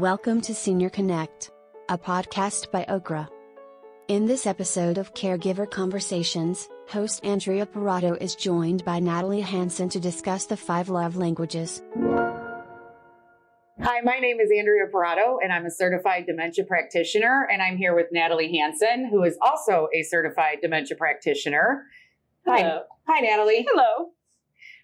Welcome to Senior Connect, a podcast by Okra. In this episode of Caregiver Conversations, host Andrea Parato is joined by Natalie Hanson to discuss the five love languages. Hi, my name is Andrea Parato, and I'm a certified dementia practitioner. And I'm here with Natalie Hanson, who is also a certified dementia practitioner. Hi, Hello. hi, Natalie. Hello.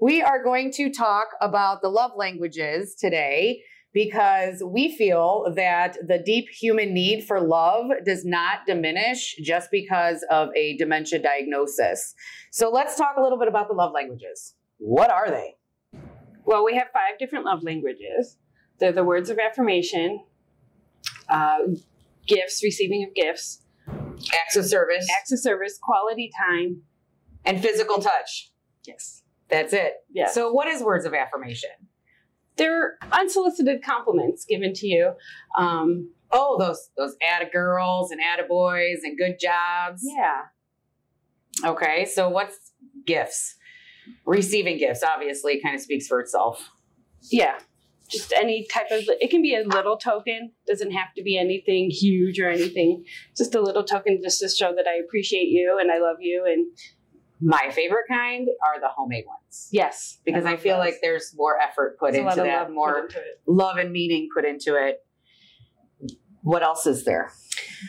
We are going to talk about the love languages today because we feel that the deep human need for love does not diminish just because of a dementia diagnosis. So let's talk a little bit about the love languages. What are they? Well, we have five different love languages. They're the words of affirmation, uh, gifts, receiving of gifts, Acts of service acts of service, quality time. and physical touch. Yes. That's it. Yes. So, what is words of affirmation? They're unsolicited compliments given to you. Um, Oh, those those atta girls and atta boys and good jobs. yeah. Okay, so what's gifts? Receiving gifts obviously kind of speaks for itself. Yeah. Just any type of, it can be a little token, doesn't have to be anything huge or anything. Just a little token just to show that I appreciate you and I love you. And My favorite kind are the homemade ones yes, because I, love feel those. like there's more effort put There's into that, love more into love and meaning put into it. What else is there?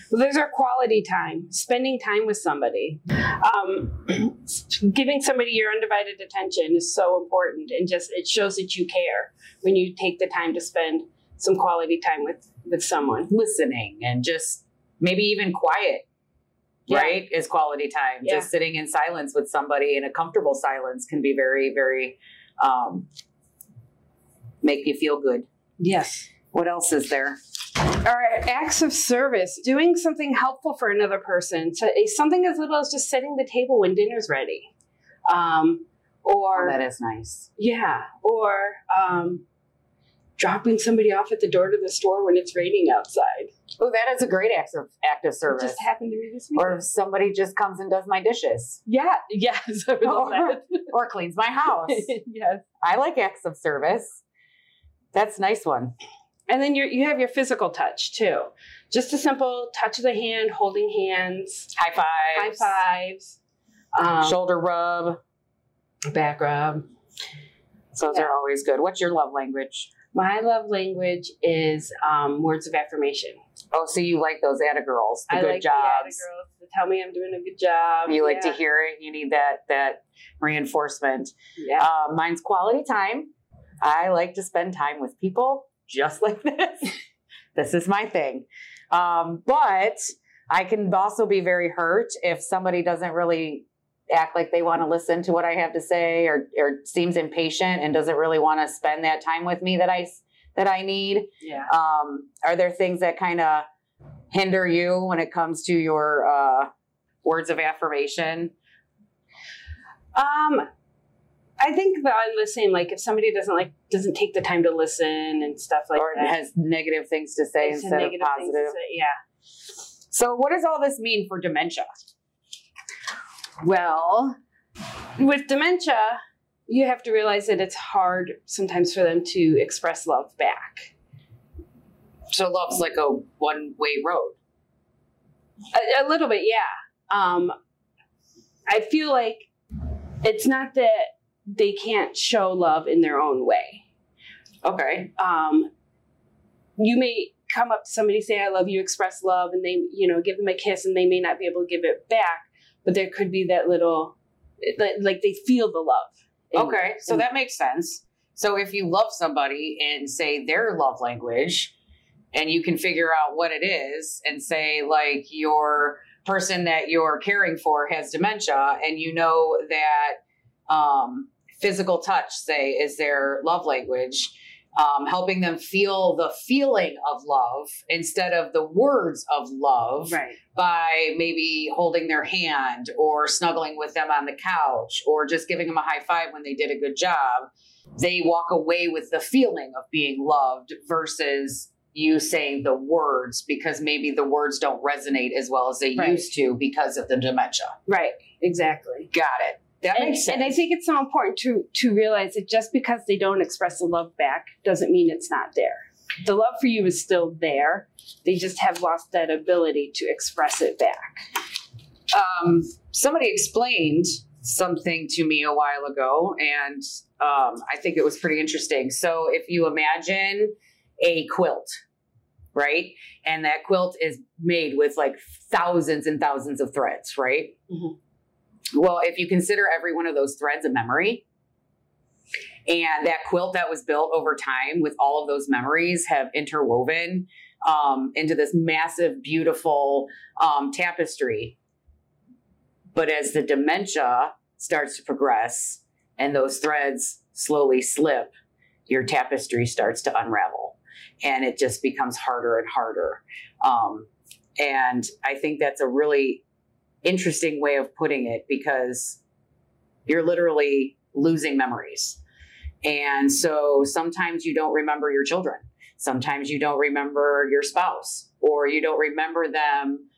Well, there's our quality time, spending time with somebody. Um, giving somebody your undivided attention is so important and just it shows that you care when you take the time to spend some quality time with with someone. Listening and just maybe even quiet. Yeah. Right, is quality time. Yeah. Just sitting in silence with somebody in a comfortable silence can be very, very um, make you feel good. Yes. What else is there? Or acts of service, doing something helpful for another person. So eh, something as little as just setting the table when dinner's ready. Um, or Oh, that is nice. Yeah, or um, dropping somebody off at the door to the store when it's raining outside. Oh, that is a great act of act of It service. just happened to me this week. Or if somebody just comes and does my dishes yeah, yes, I would love that. or cleans my house. yes, I like acts of service. That's a nice one. and then you you have your physical touch too. Just a simple touch of the hand, holding hands, High fives. high fives, um, Shoulder rub. back rub. So Those Yeah. are always good. What's your love language? My love language is um, words of affirmation. Oh, so you like those Atta girls, the I good like the Atta girls to tell me I'm doing a good job. You like to hear it. You need that that reinforcement. Yeah. Uh, mine's quality time. I like to spend time with people just like this. this is my thing. Um, but I can also be very hurt if somebody doesn't really act like they want to listen to what I have to say or, or seems impatient and doesn't really want to spend that time with me that I that I need. yeah. Um, are there things that kind of hinder you when it comes to your uh, words of affirmation? Um, I think that I'm the same. Like if somebody doesn't like doesn't take the time to listen and stuff like or that, or has negative things to say instead of negative thing to positive? say, Yeah. So, what does all this mean for dementia? Well, with dementia, you have to realize that it's hard sometimes for them to express love back. So, love's like a one way road. A, a little bit, yeah. Um, I feel like it's not that they can't show love in their own way. Okay. um, you may come up to somebody say i love you express love and they you know give them a kiss and they may not be able to give it back but there could be that little like, like they feel the love Okay. So, that makes sense. So, if you love somebody and say their love language, and you can figure out what it is and say, like, your person that you're caring for has dementia, and you know that um, physical touch, say, is their love language. Um, helping them feel the feeling of love instead of the words of love right by maybe holding their hand or snuggling with them on the couch or just giving them a high five when they did a good job. They walk away with the feeling of being loved versus you saying the words because maybe the words don't resonate as well as they Right. used to because of the dementia. right exactly Got it. That and, makes sense. and I think it's so important to to realize that just because they don't express the love back doesn't mean it's not there. the love for you is still there. They just have lost that ability to express it back. Um, somebody explained something to me a while ago, and um, I think it was pretty interesting. So, if you imagine a quilt, right, and that quilt is made with like thousands and thousands of threads, right? Mhm. Well, if you consider every one of those threads a memory, and that quilt that was built over time with all of those memories have interwoven um, into this massive, beautiful um, tapestry. But as the dementia starts to progress and those threads slowly slip, your tapestry starts to unravel and it just becomes harder and harder. Um, and I think that's a really interesting way of putting it because you're literally losing memories. And so sometimes you don't remember your children. Sometimes you don't remember your spouse or you don't remember them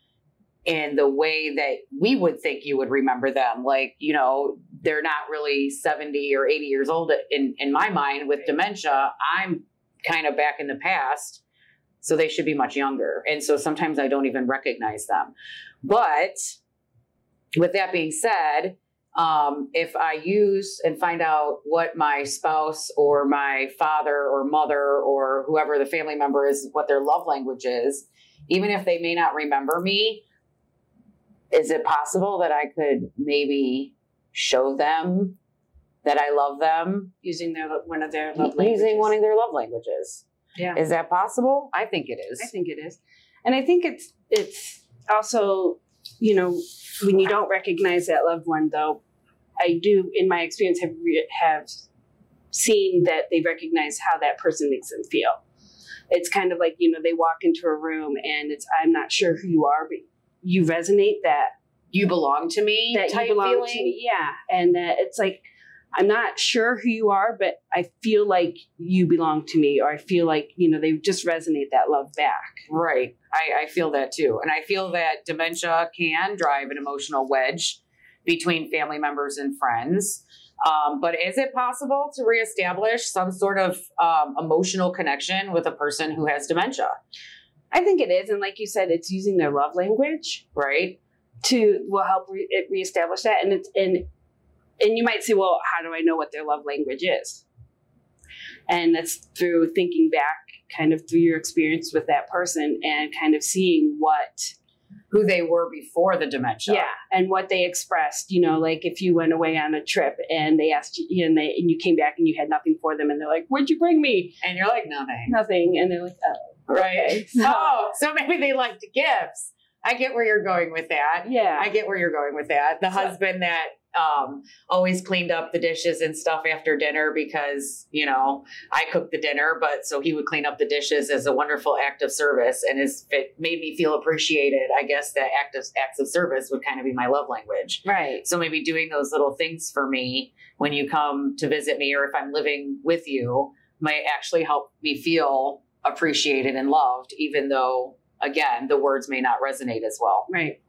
in the way that we would think you would remember them. Like, you know, they're not really 70 or 80 years old in, in my mind with dementia. I'm kind of back in the past. So they should be much younger. And so sometimes I don't even recognize them. But with that being said, um, if I use and find out what my spouse or my father or mother or whoever the family member is, what their love language is, even if they may not remember me, is it possible that I could maybe show them that I love them Using their one of their love using languages. one of their love languages? yeah. Is that possible? I think it is. I think it is, and I think it's it's also you know when you don't recognize that loved one though, I do in my experience have re- have seen that they recognize how that person makes them feel. It's kind of like you know they walk into a room and it's I'm not sure who you are, but you resonate that you belong to me. that type you belong feeling. to me, yeah, and that it's like. I'm not sure who you are, but I feel like you belong to me, or I feel like, you know, they just resonate that love back. Right. I, I feel that too. And I feel that dementia can drive an emotional wedge between family members and friends. Um, but is it possible to reestablish some sort of um, emotional connection with a person who has dementia? I think it is, and like you said, it's using their love language Right. to will help re- it reestablish that. And it's and and you might say, well, how do I know what their love language is? And that's through thinking back, kind of through your experience with that person, and kind of seeing what Who they were before the dementia. yeah, and what they expressed. You know, like if you went away on a trip and they asked you, and they and you came back and you had nothing for them, and they're like, "What'd you bring me?" And you're like, nothing. Nothing, and they're like, "Oh, Right. okay." So, Oh, so maybe they liked gifts. I get where you're going with that. yeah, I get where you're going with that. The So- husband that um, always cleaned up the dishes and stuff after dinner because, you know, I cooked the dinner, but so he would clean up the dishes as a wonderful act of service. And as it made me feel appreciated, I guess that act of, acts of service would kind of be my love language. right. So maybe doing those little things for me when you come to visit me or if I'm living with you might actually help me feel appreciated and loved, even though, again, the words may not resonate as well. Right.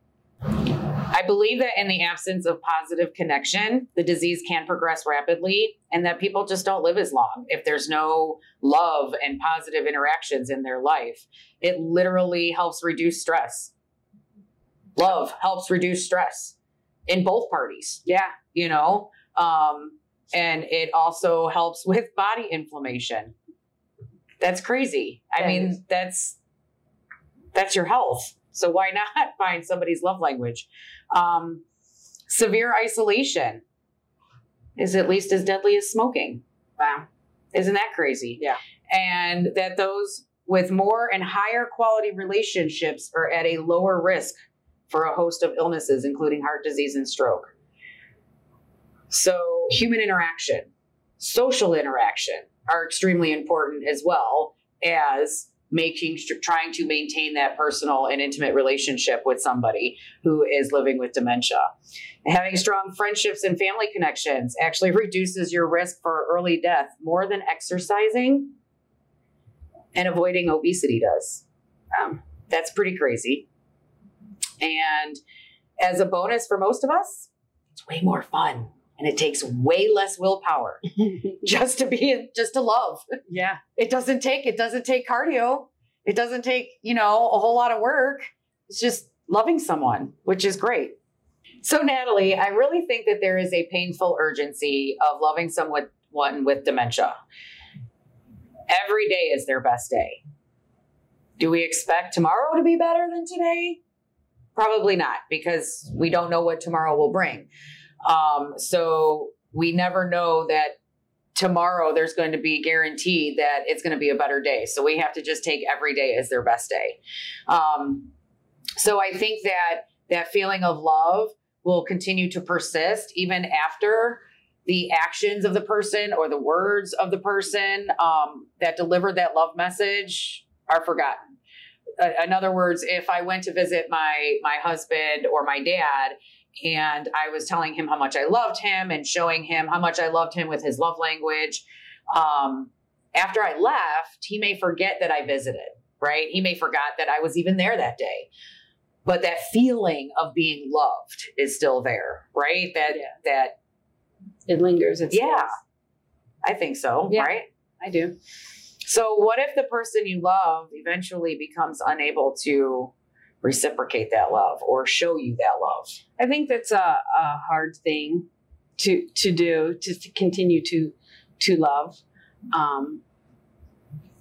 I believe that in the absence of positive connection, the disease can progress rapidly and that people just don't live as long. If there's no love and positive interactions in their life, it literally helps reduce stress. Love helps reduce stress in both parties, Yeah. you know? Um, and it also helps with body inflammation. That's crazy. I That mean, is. that's that's your health. So why not find somebody's love language? Um, severe isolation is at least as deadly as smoking. Wow. Isn't that crazy? Yeah. And that those with more and higher quality relationships are at a lower risk for a host of illnesses, including heart disease and stroke. So, human interaction, social interaction are extremely important as well as making trying to maintain that personal and intimate relationship with somebody who is living with dementia. Having strong friendships and family connections actually reduces your risk for early death more than exercising and avoiding obesity does. Um, that's pretty crazy. And as a bonus for most of us, it's way more fun and it takes way less willpower just to be just to love. yeah. It doesn't take it doesn't take cardio. It doesn't take, you know, a whole lot of work. It's just loving someone, which is great. So Natalie, I really think that there is a painful urgency of loving someone with dementia. Every day is their best day. Do we expect tomorrow to be better than today? Probably not, because we don't know what tomorrow will bring. Um, so we never know that tomorrow there's going to be guaranteed that it's going to be a better day. So we have to just take every day as their best day. Um, so I think that that feeling of love will continue to persist even after the actions of the person or the words of the person um, that delivered that love message are forgotten in other words, if I went to visit my my husband or my dad and I was telling him how much I loved him and showing him how much I loved him with his love language, um, after I left, he may forget that I visited, right? He may forgot that I was even there that day. But that feeling of being loved is still there, right? That yeah. that it lingers. It yeah, I think so. Yeah, right? I do. So, what if the person you love eventually becomes unable to reciprocate that love or show you that love? I think that's a, a hard thing to to do to, to continue to to love. Um,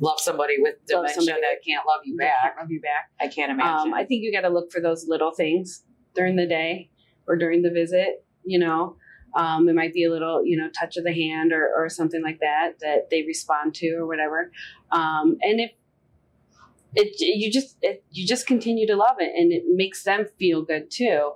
love somebody with dementia somebody that can't love you back. Can't love you back. I can't imagine. Um, I think you got to look for those little things during the day or during the visit. You know, um, it might be a little, you know, touch of the hand or, or something like that that they respond to or whatever. Um, and if it, you just it, you just continue to love it, and it makes them feel good too.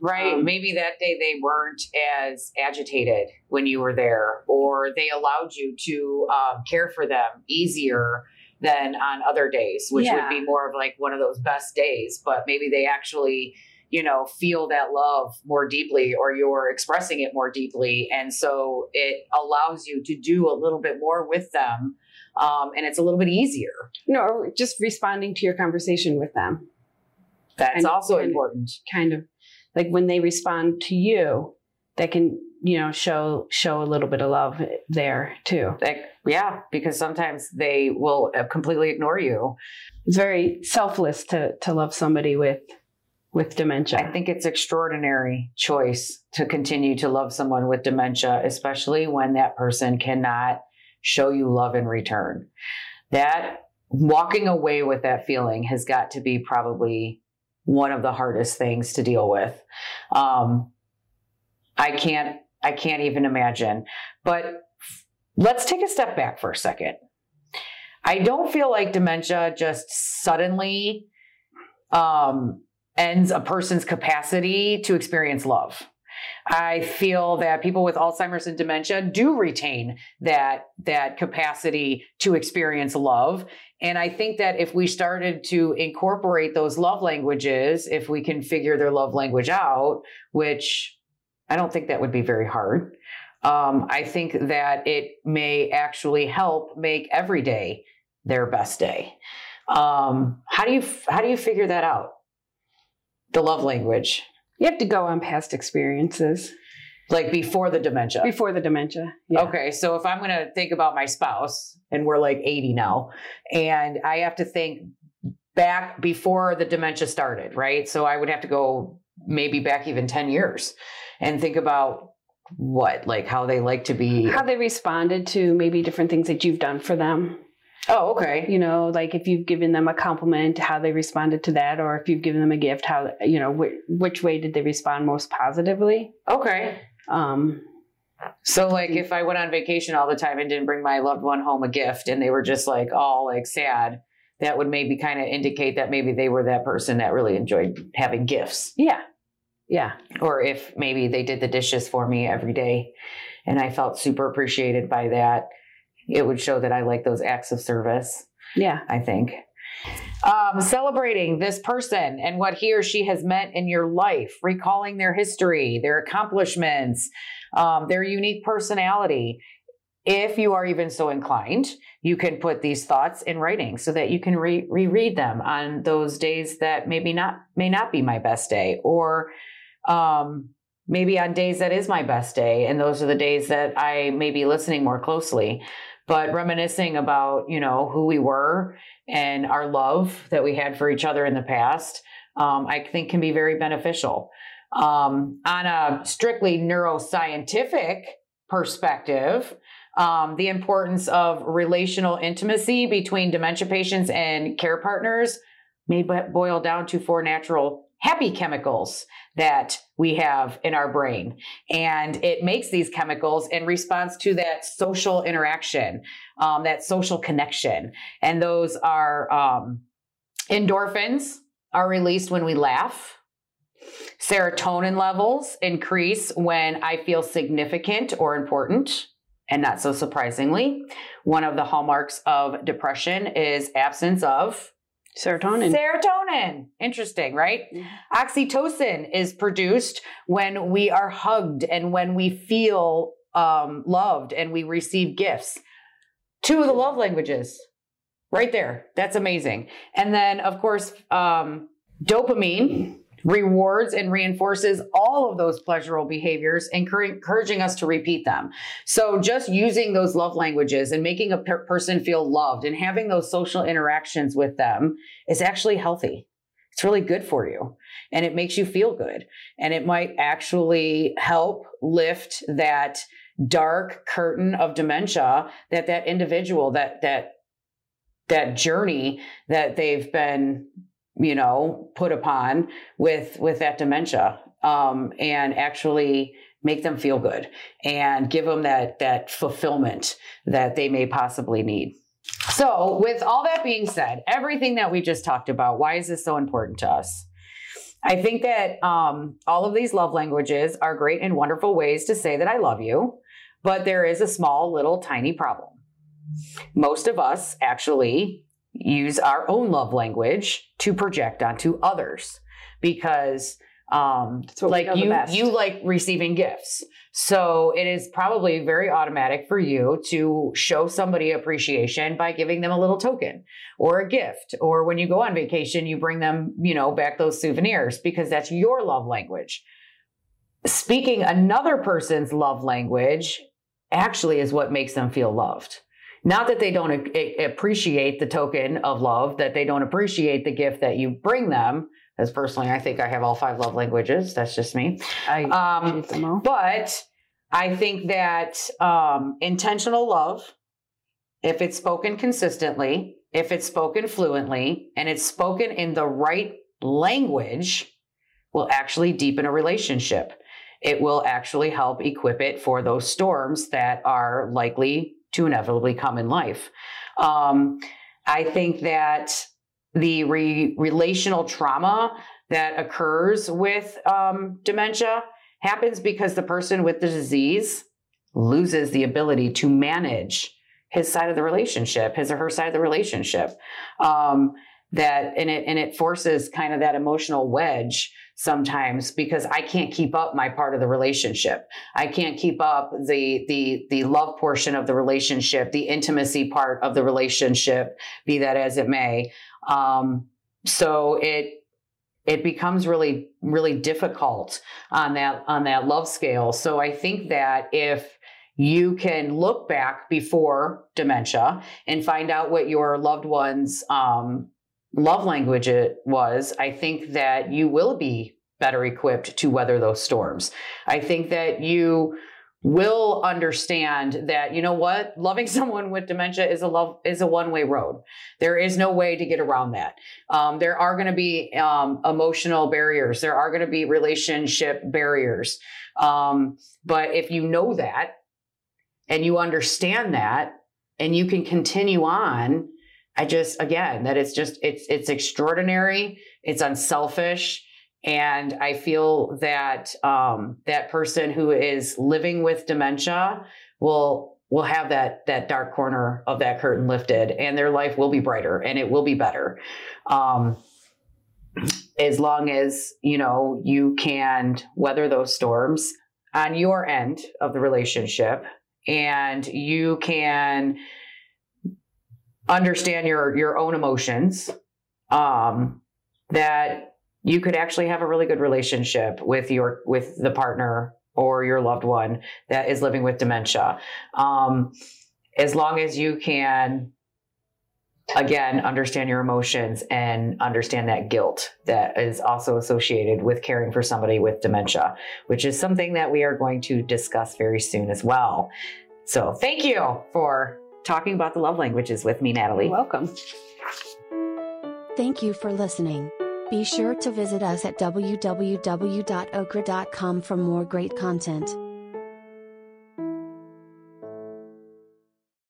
Right. Um, Maybe that day they weren't as agitated when you were there, or they allowed you to um, care for them easier than on other days, which yeah. would be more of like one of those best days. But maybe they actually you know, feel that love more deeply or you're expressing it more deeply. And so it allows you to do a little bit more with them. Um, and it's a little bit easier. You know, or just responding to your conversation with them. That's and, also and important. Kind of like when they respond to you, that can, you know, show show a little bit of love there too. Like, yeah, because sometimes they will uh, completely ignore you. It's very selfless to to love somebody with with dementia. I think it's extraordinary choice to continue to love someone with dementia, especially when that person cannot show you love in return. That walking away with that feeling has got to be probably one of the hardest things to deal with. Um, I can't, I can't even imagine. But let's take a step back for a second. I don't feel like dementia just suddenly um, ends a person's capacity to experience love. I feel that people with Alzheimer's and dementia do retain that that capacity to experience love. And I think that if we started to incorporate those love languages, if we can figure their love language out, which I don't think that would be very hard. Um, I think that it may actually help make every day their best day. Um, how do you how do you figure that out? the love language? You have to go on past experiences. Like before the dementia. Before the dementia. Yeah. Okay. So if I'm going to think about my spouse and we're like 80 now, and I have to think back before the dementia started, right? So I would have to go maybe back even 10 years and think about what, like how they like to be. How they responded to maybe different things that you've done for them. Oh, okay. You know, like if you've given them a compliment, how they responded to that, or if you've given them a gift, how you know wh- which way did they respond most positively? Okay. Um. So, like, if I went on vacation all the time and didn't bring my loved one home a gift, and they were just like all like sad, that would maybe kind of indicate that maybe they were that person that really enjoyed having gifts. Yeah. Yeah. Or if maybe they did the dishes for me every day, and I felt super appreciated by that it would show that I like those acts of service. Yeah. I think. Um, celebrating this person and what he or she has meant in your life, recalling their history, their accomplishments, um, their unique personality. If you are even so inclined, you can put these thoughts in writing so that you can re- reread them on those days that maybe not may not be my best day, or um, maybe on days that is my best day and those are the days that i may be listening more closely but reminiscing about you know who we were and our love that we had for each other in the past um, i think can be very beneficial. Um, on a strictly neuroscientific perspective um, the importance of relational intimacy between dementia patients and care partners may boil down to four natural happy chemicals that we have in our brain. And it makes these chemicals in response to that social interaction, um, that social connection. And those are um, endorphins are released when we laugh. Serotonin levels increase when I feel significant or important. And not so surprisingly, one of the hallmarks of depression is absence of Serotonin. Serotonin. Interesting, right? Oxytocin is produced when we are hugged and when we feel um, loved and we receive gifts. Two of the love languages, right there. That's amazing. And then, of course, um, dopamine rewards and reinforces all of those pleasurable behaviors, encouraging us to repeat them. So just using those love languages and making a per- person feel loved and having those social interactions with them is actually healthy. It's really good for you and it makes you feel good. And it might actually help lift that dark curtain of dementia that that individual, that, that, that journey that they've been you know, put upon with with that dementia, um, and actually make them feel good and give them that that fulfillment that they may possibly need. So, with all that being said, everything that we just talked about, why is this so important to us? I think that um, all of these love languages are great and wonderful ways to say that I love you, but there is a small, little, tiny problem. Most of us actually use our own love language to project onto others because um like you you like receiving gifts. So it is probably very automatic for you to show somebody appreciation by giving them a little token or a gift or when you go on vacation you bring them you know back those souvenirs because that's your love language. Speaking another person's love language actually is what makes them feel loved not that they don't a- appreciate the token of love, that they don't appreciate the gift that you bring them. As personally, I think I have all five love languages. That's just me. I um, them all. But I think that um, intentional love, if it's spoken consistently, if it's spoken fluently, and it's spoken in the right language, will actually deepen a relationship. It will actually help equip it for those storms that are likely to inevitably come in life. Um, I think that the re- relational trauma that occurs with um, dementia happens because the person with the disease loses the ability to manage his side of the relationship, his or her side of the relationship. Um, that and it and it forces kind of that emotional wedge sometimes because I can't keep up my part of the relationship. I can't keep up the the the love portion of the relationship, the intimacy part of the relationship, be that as it may. Um, so it it becomes really really difficult on that on that love scale. So I think that if you can look back before dementia and find out what your loved ones um, love language it was, I think that you will be better equipped to weather those storms. I think that you will understand that you know what? Loving someone with dementia is a love is a one way road. There is no way to get around that. Um, there are going to be um, emotional barriers. There are going to be relationship barriers. Um, but if you know that and you understand that and you can continue on I just again that it's just it's it's extraordinary, it's unselfish, and I feel that um, that person who is living with dementia will will have that that dark corner of that curtain lifted, and their life will be brighter and it will be better. Um, as long as you know you can weather those storms on your end of the relationship and you can understand your your own emotions um, that you could actually have a really good relationship with your with the partner or your loved one that is living with dementia. Um, as long as you can again understand your emotions and understand that guilt that is also associated with caring for somebody with dementia which is something that we are going to discuss very soon as well so thank you for talking about the love languages with me natalie You're welcome. Thank you for listening. Be sure to visit us at www.okra.com for more great content.